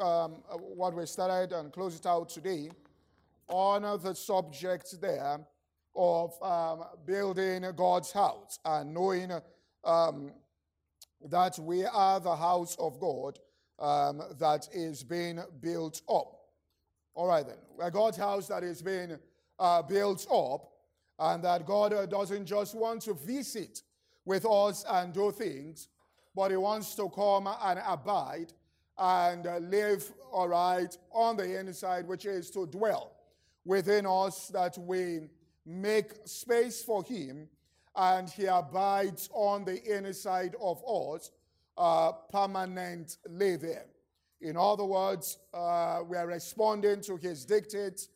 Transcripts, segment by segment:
Um, what we started and close it out today on the subject there of um, building God's house and knowing um, that we are the house of God um, that is being built up. All right, then. We're God's house that is being uh, built up, and that God uh, doesn't just want to visit with us and do things, but He wants to come and abide and uh, live, all right, on the inside, which is to dwell within us, that we make space for Him and He abides on the inside of us uh, there. In other words, uh, we are responding to His dictates.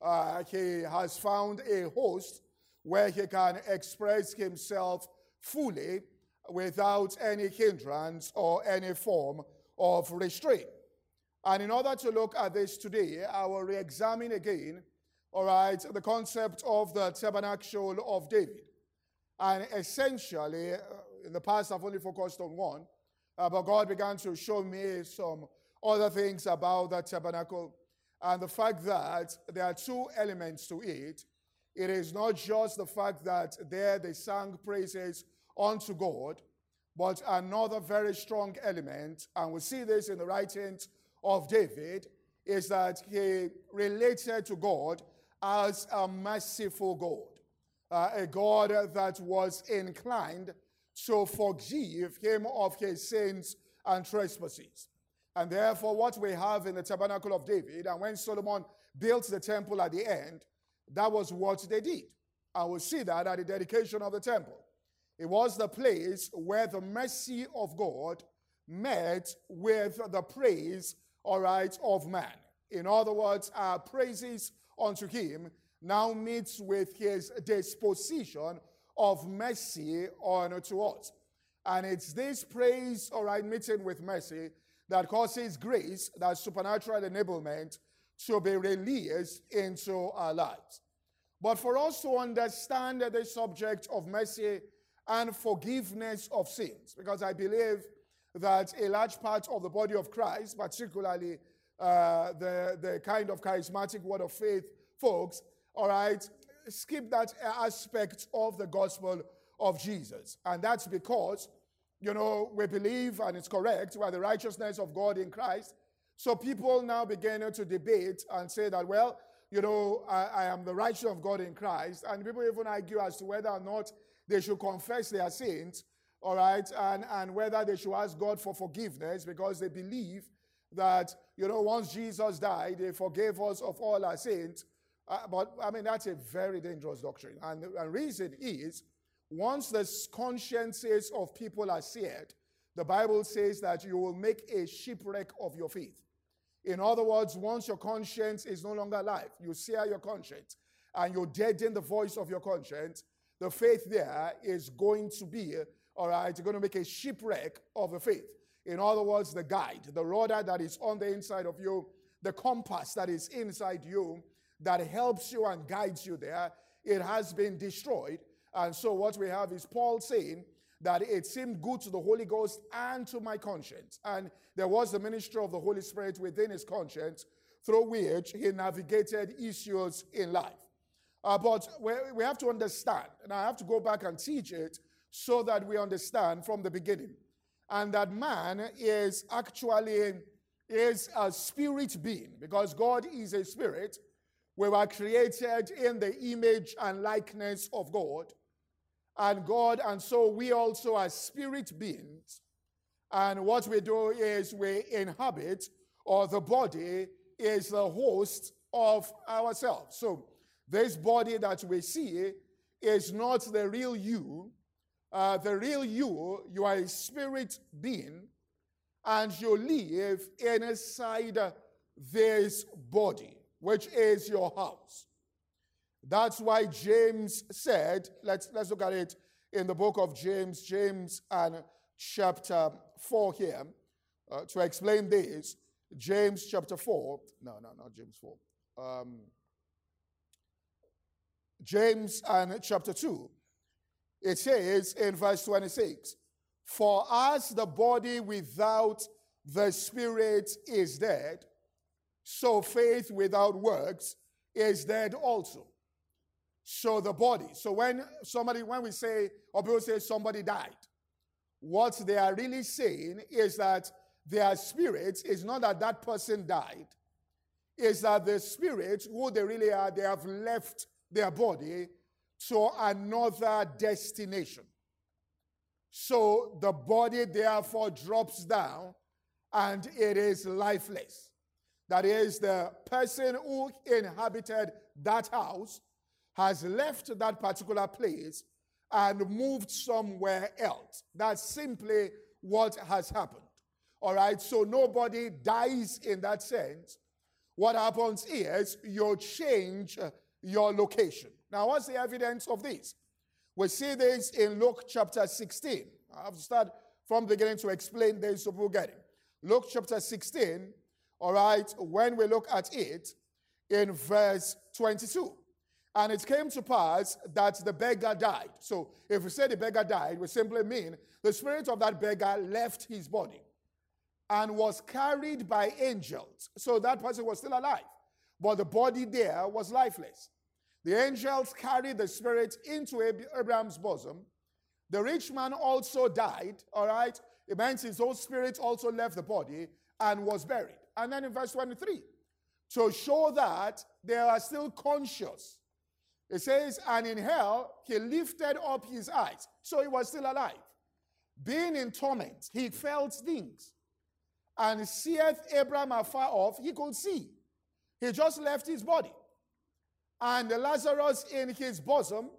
Uh, he has found a host where He can express Himself fully without any hindrance or any form of restraint. And in order to look at this today, I will re examine again, all right, the concept of the tabernacle of David. And essentially, uh, in the past, I've only focused on one, uh, but God began to show me some other things about that tabernacle and the fact that there are two elements to it. It is not just the fact that there they sang praises unto God, but another very strong element, and we see this in the writings of David, is that he related to God as a merciful God, uh, a God that was inclined to forgive him of his sins and trespasses. And therefore, what we have in the tabernacle of David, and when Solomon built the temple at the end, that was what they did. I will see that at the dedication of the temple. It was the place where the mercy of God met with the praise, all right, of man. In other words, our praises unto him now meets with his disposition of mercy unto us. And it's this praise, all right, meeting with mercy that causes grace, that supernatural enablement, to be released into our lives. But for us to understand the subject of mercy and forgiveness of sins. Because I believe that a large part of the body of Christ, particularly uh, the, the kind of charismatic word of faith folks, all right, skip that aspect of the gospel of Jesus. And that's because, you know, we believe, and it's correct, we are the righteousness of God in Christ. So people now begin to debate and say that, well, you know, I, I am the righteousness of God in Christ. And people even argue as to whether or not they should confess their sins, all right, and, and whether they should ask God for forgiveness because they believe that, you know, once Jesus died, he forgave us of all our sins. Uh, but, I mean, that's a very dangerous doctrine. And the reason is, once the consciences of people are seared, the Bible says that you will make a shipwreck of your faith. In other words, once your conscience is no longer alive, you sear your conscience and you deaden the voice of your conscience, the faith there is going to be, all right, you're going to make a shipwreck of the faith. In other words, the guide, the rudder that is on the inside of you, the compass that is inside you, that helps you and guides you there, it has been destroyed. And so what we have is Paul saying that it seemed good to the Holy Ghost and to my conscience. And there was the ministry of the Holy Spirit within his conscience through which he navigated issues in life. Uh, but we, we have to understand, and I have to go back and teach it so that we understand from the beginning. And that man is actually is a spirit being because God is a spirit. We were created in the image and likeness of God. And God, and so we also are spirit beings. And what we do is we inhabit, or the body is the host of ourselves. So this body that we see is not the real you. Uh, the real you, you are a spirit being, and you live inside this body, which is your house. That's why James said, let's, let's look at it in the book of James, James and chapter 4 here, uh, to explain this. James chapter 4, no, no, not James 4. Um, James and chapter 2. It says in verse 26 For as the body without the spirit is dead, so faith without works is dead also. So the body. So when somebody, when we say, or people say somebody died, what they are really saying is that their spirit is not that that person died, is that the spirit, who they really are, they have left their body to another destination. So the body therefore drops down and it is lifeless. That is, the person who inhabited that house has left that particular place and moved somewhere else. That's simply what has happened. All right, so nobody dies in that sense. What happens is you change your location. Now, what's the evidence of this? We see this in Luke chapter 16. I have to start from the beginning to explain this so we'll get it. Luke chapter 16, all right, when we look at it in verse 22. And it came to pass that the beggar died. So if we say the beggar died, we simply mean the spirit of that beggar left his body and was carried by angels. So that person was still alive, but the body there was lifeless. The angels carried the spirit into Abraham's bosom. The rich man also died, all right? It means his own spirit also left the body and was buried. And then in verse 23, to show that they are still conscious it says, and in hell he lifted up his eyes. So he was still alive. Being in torment, he felt things. And seeth Abraham afar off, he could see. He just left his body. And Lazarus in his bosom,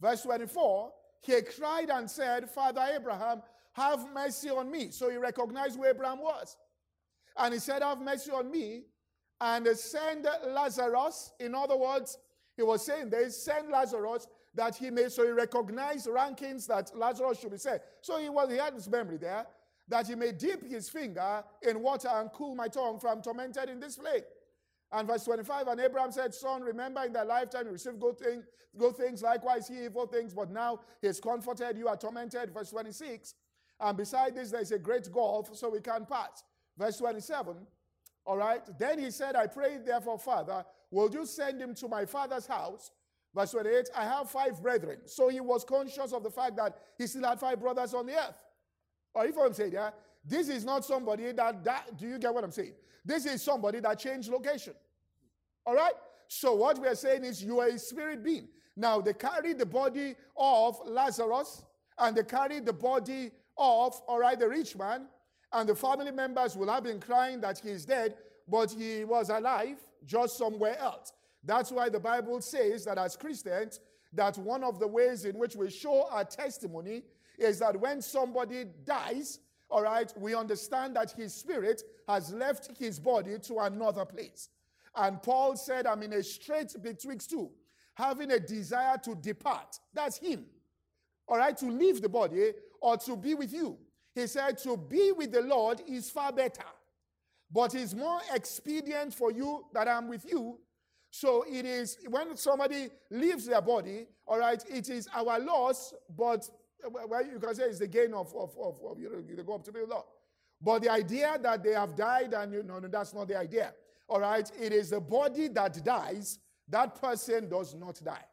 verse 24, he cried and said, Father Abraham, have mercy on me. So he recognized who Abraham was. And he said, Have mercy on me and send Lazarus. In other words, he was saying They send Lazarus that he may, so he recognized rankings that Lazarus should be sent. So he was, he had his memory there, that he may dip his finger in water and cool my tongue from tormented in this flame. And verse 25, and Abraham said, Son, remember in thy lifetime you received good, thing, good things, likewise he evil things, but now he is comforted, you are tormented. Verse 26, and beside this there is a great gulf, so we can't pass. Verse 27, all right. Then he said, I pray therefore, Father, Will you send him to my father's house? Verse 28, I have five brethren. So he was conscious of the fact that he still had five brothers on the earth. Or if I'm saying, yeah, this is not somebody that, that, do you get what I'm saying? This is somebody that changed location. All right? So what we're saying is you are a spirit being. Now they carried the body of Lazarus and they carried the body of, all right, the rich man, and the family members will have been crying that he is dead, but he was alive just somewhere else. That's why the Bible says that as Christians, that one of the ways in which we show our testimony is that when somebody dies, all right, we understand that his spirit has left his body to another place. And Paul said, I'm in a strait betwixt two, having a desire to depart. That's him. All right, to leave the body eh, or to be with you. He said, to be with the Lord is far better. But it's more expedient for you that I'm with you. So it is when somebody leaves their body, all right, it is our loss, but well, you can say it's the gain of, of, of, of you know, they go up to be a lot. But the idea that they have died, and you know, no, that's not the idea. All right, it is the body that dies, that person does not die.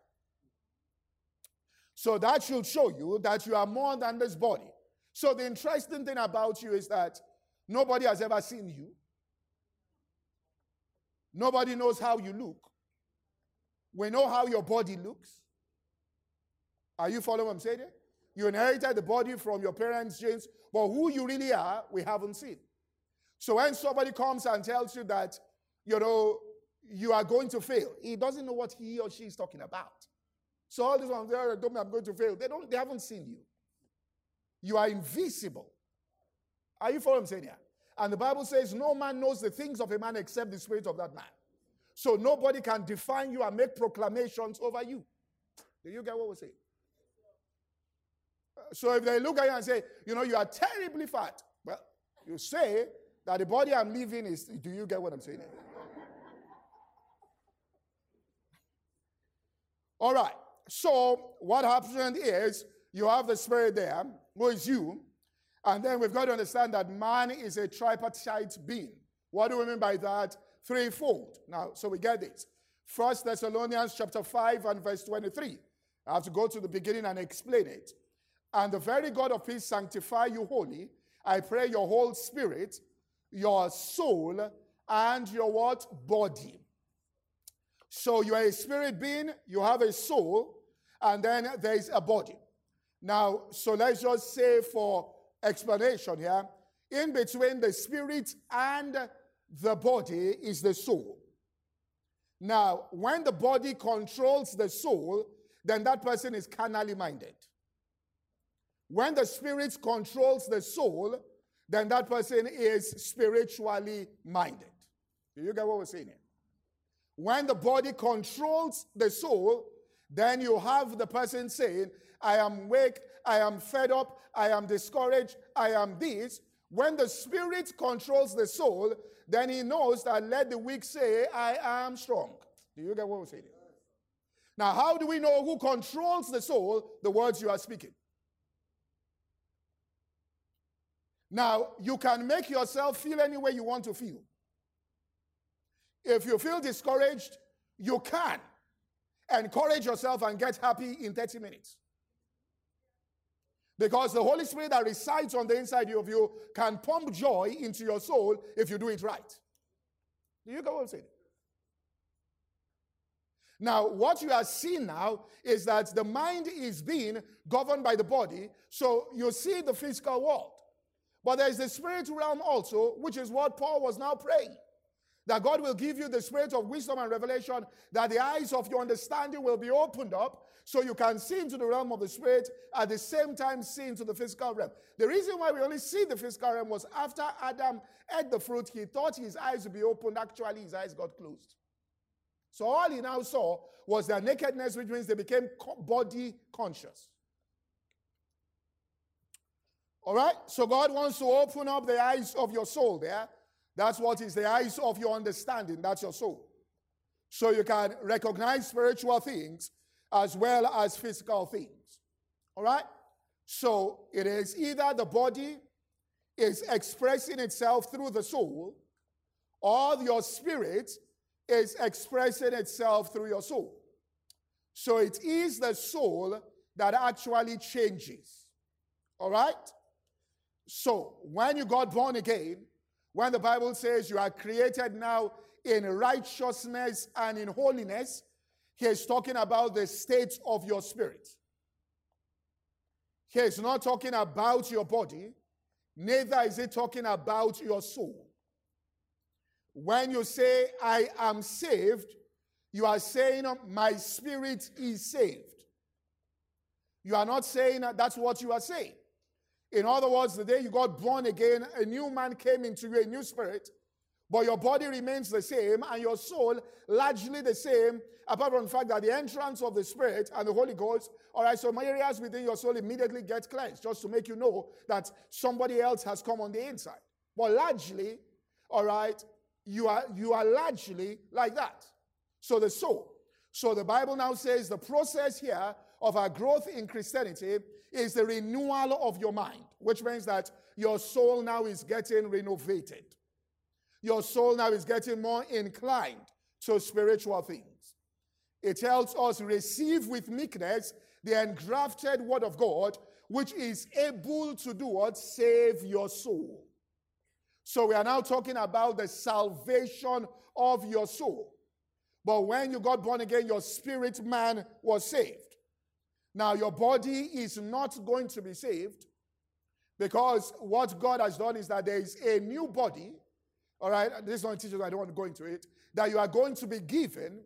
So that should show you that you are more than this body. So the interesting thing about you is that nobody has ever seen you. Nobody knows how you look. We know how your body looks. Are you following what I'm saying? You inherited the body from your parents' genes, but who you really are, we haven't seen. So when somebody comes and tells you that, you know, you are going to fail, he doesn't know what he or she is talking about. So all these ones there me I'm going to fail. They don't, they haven't seen you. You are invisible. Are you following me saying here? And the Bible says, No man knows the things of a man except the spirit of that man. So nobody can define you and make proclamations over you. Do you get what we're saying? So if they look at you and say, You know, you are terribly fat, well, you say that the body I'm living is, do you get what I'm saying? All right. So what happens is you have the spirit there, who is you, And then we've got to understand that man is a tripartite being. What do we mean by that? Threefold. Now, so we get this. First Thessalonians chapter 5 and verse 23. I have to go to the beginning and explain it. And the very God of peace sanctify you wholly. I pray your whole spirit, your soul, and your what? Body. So you are a spirit being, you have a soul, and then there is a body. Now, so let's just say for explanation here, in between the spirit and the body is the soul. Now, when the body controls the soul, then that person is carnally minded. When the spirit controls the soul, then that person is spiritually minded. Do you get what we're saying here? When the body controls the soul, then you have the person saying, I am weak, I am fed up, I am discouraged, I am this. When the spirit controls the soul, then he knows that let the weak say, I am strong. Do you get what we're saying? Now, how do we know who controls the soul? The words you are speaking. Now, you can make yourself feel any way you want to feel. If you feel discouraged, you can encourage yourself and get happy in 30 minutes. Because the Holy Spirit that resides on the inside of you can pump joy into your soul if you do it right. Do you get what I'm saying? Now, what you are seeing now is that the mind is being governed by the body. So you see the physical world. But there is the spiritual realm also, which is what Paul was now praying. That God will give you the spirit of wisdom and revelation, that the eyes of your understanding will be opened up so you can see into the realm of the spirit at the same time see into the physical realm. The reason why we only see the physical realm was after Adam ate the fruit, he thought his eyes would be opened. Actually, his eyes got closed. So all he now saw was their nakedness, which means they became body conscious. All right? So God wants to open up the eyes of your soul there. That's what is the eyes of your understanding. That's your soul. So you can recognize spiritual things as well as physical things. All right? So it is either the body is expressing itself through the soul, or your spirit is expressing itself through your soul. So it is the soul that actually changes. All right? So when you got born again, when the Bible says you are created now in righteousness and in holiness, he is talking about the state of your spirit. He is not talking about your body, neither is he talking about your soul. When you say, I am saved, you are saying, My spirit is saved. You are not saying that that's what you are saying. In other words, the day you got born again, a new man came into you, a new spirit, but your body remains the same and your soul largely the same, apart from the fact that the entrance of the Spirit and the Holy Ghost, all right, some areas within your soul immediately get cleansed, just to make you know that somebody else has come on the inside. But largely, all right, you are you are largely like that. So the soul. So the Bible now says the process here of our growth in Christianity is the renewal of your mind, which means that your soul now is getting renovated. Your soul now is getting more inclined to spiritual things. It tells us, receive with meekness the engrafted word of God, which is able to do what? Save your soul. So we are now talking about the salvation of your soul. But when you got born again, your spirit man was saved. Now, your body is not going to be saved because what God has done is that there is a new body. All right, this is not teachers, I don't want to go into it. That you are going to be given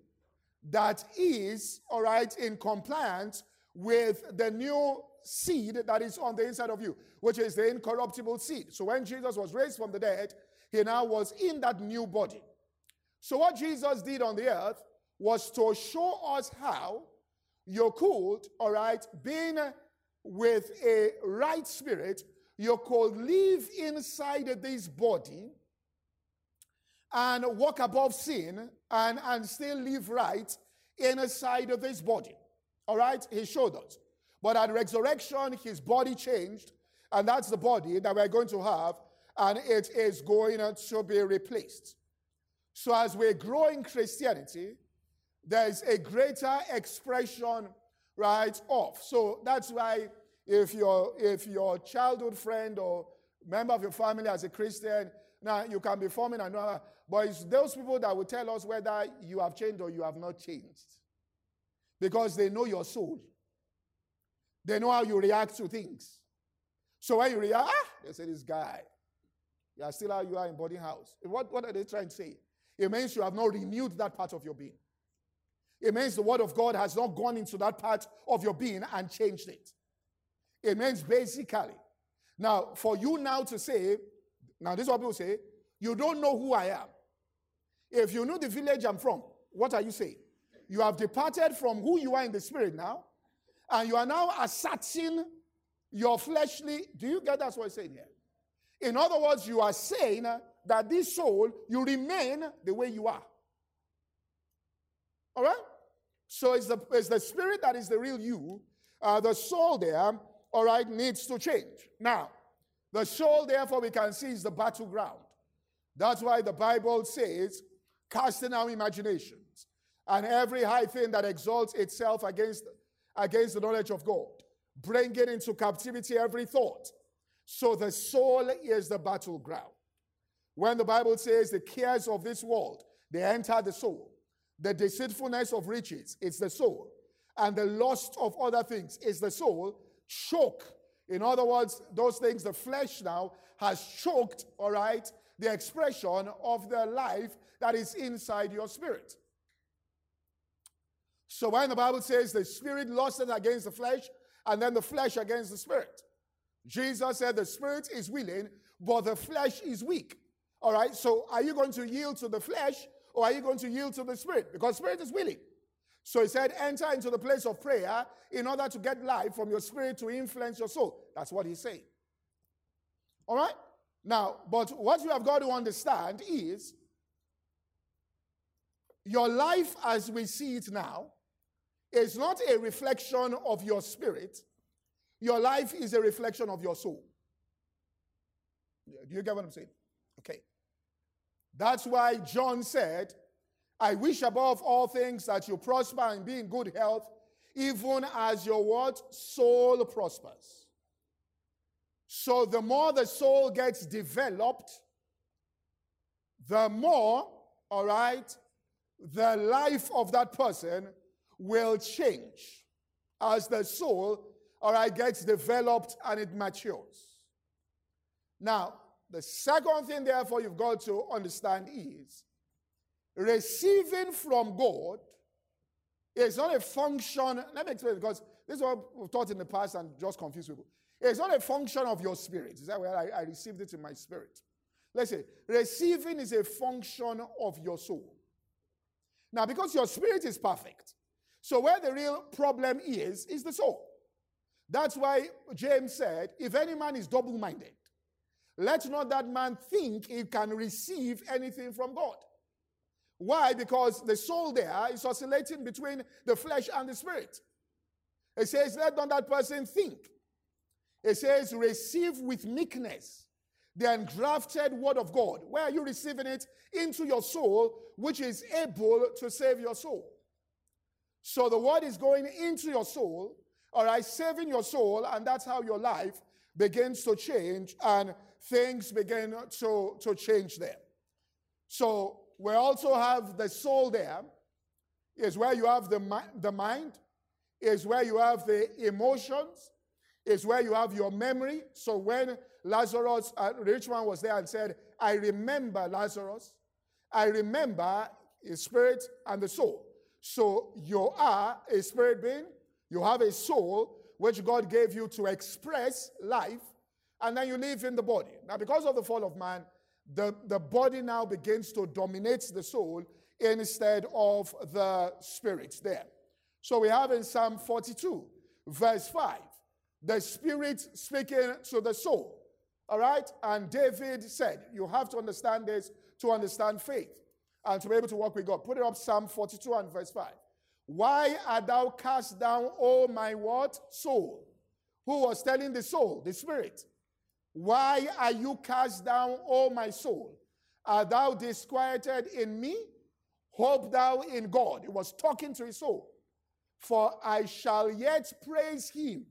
that is, all right, in compliance with the new seed that is on the inside of you, which is the incorruptible seed. So when Jesus was raised from the dead, he now was in that new body. So what Jesus did on the earth was to show us how you could, all right, being with a right spirit, you're called live inside of this body and walk above sin and, and still live right inside of this body. All right, he showed us. But at resurrection, his body changed And that's the body that we're going to have, and it is going to be replaced. So, as we grow in Christianity, there's a greater expression, right, of. So, that's why if your, if your childhood friend or member of your family as a Christian, now you can be forming another, but it's those people that will tell us whether you have changed or you have not changed. Because they know your soul. They know how you react to things. So when you react, ah, they say, this guy, you are still how you are in boarding house. What, what are they trying to say? It means you have not renewed that part of your being. It means the word of God has not gone into that part of your being and changed it. It means basically. Now, for you now to say, now this is what people say, you don't know who I am. If you know the village I'm from, what are you saying? You have departed from who you are in the spirit now, and you are now asserting your fleshly. Do you get that's what I'm saying here? In other words, you are saying that this soul, you remain the way you are. All right? So it's the, it's the spirit that is the real you. Uh, the soul there, all right, needs to change. Now, the soul, therefore, we can see is the battleground. That's why the Bible says, casting our imaginations and every high thing that exalts itself against, against the knowledge of God, bringing into captivity every thought. So the soul is the battleground. When the Bible says the cares of this world, they enter the soul. The deceitfulness of riches, it's the soul. And the lust of other things is the soul. Choke. In other words, those things, the flesh now has choked, all right, the expression of the life that is inside your spirit. So when the Bible says the spirit lusted against the flesh, and then the flesh against the spirit, Jesus said the spirit is willing, but the flesh is weak. All right, so are you going to yield to the flesh or are you going to yield to the spirit? Because spirit is willing. So he said, enter into the place of prayer in order to get life from your spirit to influence your soul. That's what he's saying. All right? Now, but what you have got to understand is your life as we see it now is not a reflection of your spirit. Your life is a reflection of your soul. Do you get what I'm saying? Okay. That's why John said, I wish above all things that you prosper and be in good health, even as your what? Soul prospers. So the more the soul gets developed, the more, all right, the life of that person will change as the soul, all right, gets developed and it matures. Now, the second thing, therefore, you've got to understand is receiving from God is not a function. Let me explain because this is what we've taught in the past and just confused people. It's not a function of your spirit. Is that where I, I received it in my spirit? Let's say receiving is a function of your soul. Now, because your spirit is perfect, so where the real problem is, is the soul. That's why James said, if any man is double minded, let not that man think he can receive anything from God. Why? Because the soul there is oscillating between the flesh and the spirit. It says, let not that person think. It says, receive with meekness the engrafted word of God. Where are you receiving it? Into your soul, which is able to save your soul. So the word is going into your soul, all right, saving your soul, and that's how your life begins to change and things begin to, to change there. So we also have the soul there, is where you have the, the mind, is where you have the emotions, is where you have your memory. So when Lazarus, uh, rich man was there and said, I remember Lazarus, I remember his spirit and the soul. So you are a spirit being, you have a soul which God gave you to express life, and then you live in the body. Now, because of the fall of man, the, the body now begins to dominate the soul instead of the spirit there. So we have in Psalm 42, verse 5, the spirit speaking to the soul. All right? And David said, You have to understand this to understand faith and to be able to walk with God. Put it up, Psalm 42 and verse 5. Why art thou cast down, O my what? Soul. Who was telling the soul, the spirit? Why are you cast down, O my soul? Art thou disquieted in me? Hope thou in God. He was talking to his soul. For I shall yet praise him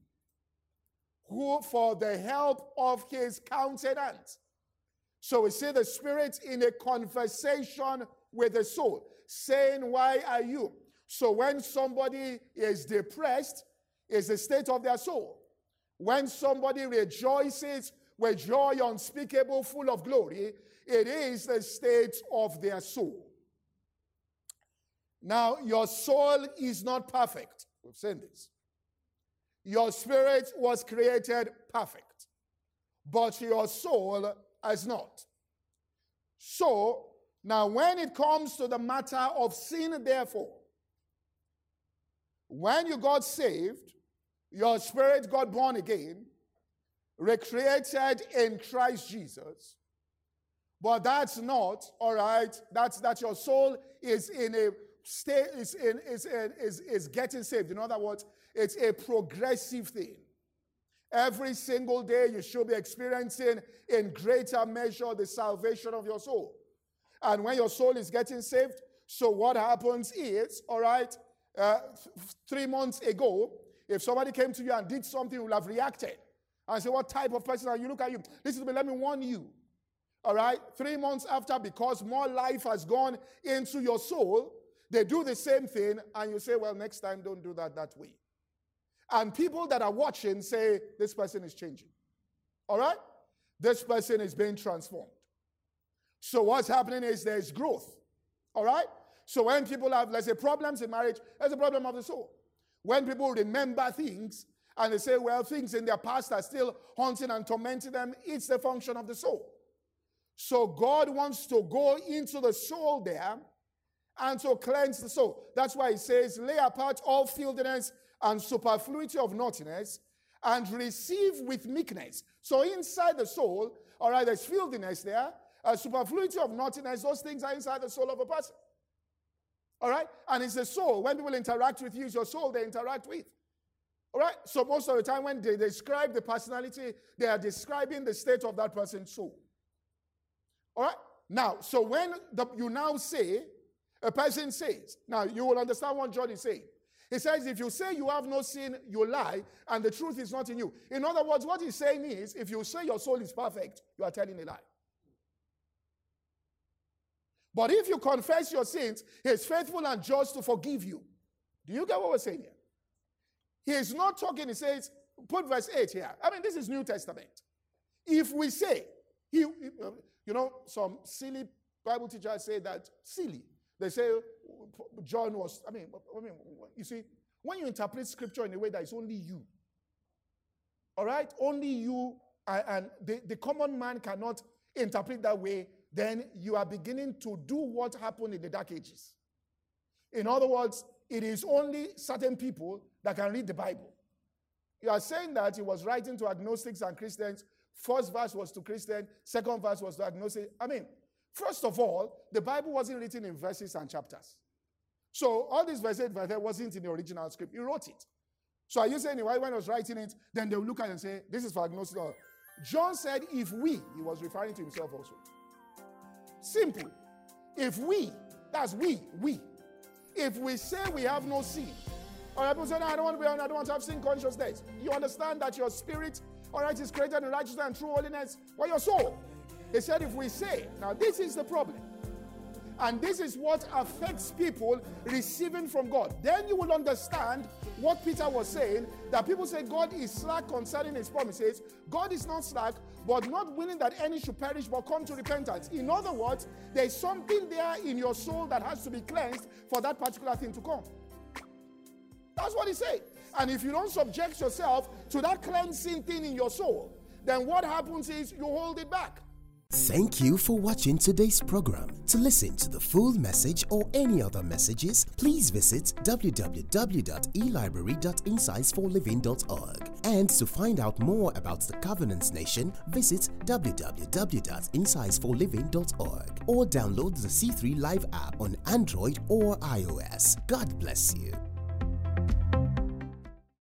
who for the help of his countenance. So we see the spirit in a conversation with the soul, saying, Why are you? So when somebody is depressed, is the state of their soul. When somebody rejoices with joy unspeakable, full of glory, it is the state of their soul. Now, your soul is not perfect. We've seen this. Your spirit was created perfect, but your soul has not. So, now when it comes to the matter of sin, therefore, when you got saved, your spirit got born again, recreated in Christ Jesus. But that's not, all right, that's that your soul is in a state, is, in, is, in, is, is getting saved. In other words, it's a progressive thing. Every single day, you should be experiencing in greater measure the salvation of your soul. And when your soul is getting saved, so what happens is, all right, uh, th- three months ago, if somebody came to you and did something, you would have reacted and say, What type of person are you? Look at you. Listen to me, let me warn you. All right, three months after, because more life has gone into your soul, they do the same thing, and you say, Well, next time, don't do that that way. And people that are watching say, This person is changing. All right? This person is being transformed. So, what's happening is there's growth. All right? So, when people have, let's say, problems in marriage, there's a problem of the soul. When people remember things and they say, well, things in their past are still haunting and tormenting them, it's the function of the soul. So God wants to go into the soul there and to cleanse the soul. That's why he says, lay apart all filthiness and superfluity of naughtiness and receive with meekness. So inside the soul, all right, there's filthiness there, a superfluity of naughtiness, those things are inside the soul of a person. All right? And it's the soul. When people interact with you, it's your soul they interact with. All right? So most of the time when they describe the personality, they are describing the state of that person's soul. All right? Now, so when the, you now say, a person says, now you will understand what John is saying. He says, if you say you have no sin, you lie, and the truth is not in you. In other words, what he's saying is, if you say your soul is perfect, you are telling a lie. But if you confess your sins, he is faithful and just to forgive you. Do you get what we're saying here? He is not talking, he says, put verse 8 here. I mean, this is New Testament. If we say, he, um, you know, some silly Bible teachers say that silly. They say John was, I mean, I mean, you see, when you interpret scripture in a way that is only you, all right, only you, and the, the common man cannot interpret that way, then you are beginning to do what happened in the Dark Ages. In other words, it is only certain people that can read the Bible. You are saying that he was writing to agnostics and Christians. First verse was to Christian, second verse was to agnostics. I mean, first of all, the Bible wasn't written in verses and chapters. So all these verses wasn't in the original script. He wrote it. So are you saying why when he was writing it, then they'll look at it and say, this is for agnostics? John said, if we, he was referring to himself also. Simple. If we, that's we, we, if we say we have no sin, or people say, no, I don't want to be I don't want to have sin consciousness. You understand that your spirit, all right, is created in righteousness and true holiness, or your soul. He said, if we say, now this is the problem. And this is what affects people receiving from God. Then you will understand what Peter was saying that people say God is slack concerning his promises. God is not slack, but not willing that any should perish but come to repentance. In other words, there is something there in your soul that has to be cleansed for that particular thing to come. That's what he said. And if you don't subject yourself to that cleansing thing in your soul, then what happens is you hold it back. Thank you for watching today's program. To listen to the full message or any other messages, please visit www.elibrary.insightsforliving.org. And to find out more about the Covenants Nation, visit www.insightsforliving.org or download the C3 Live app on Android or iOS. God bless you.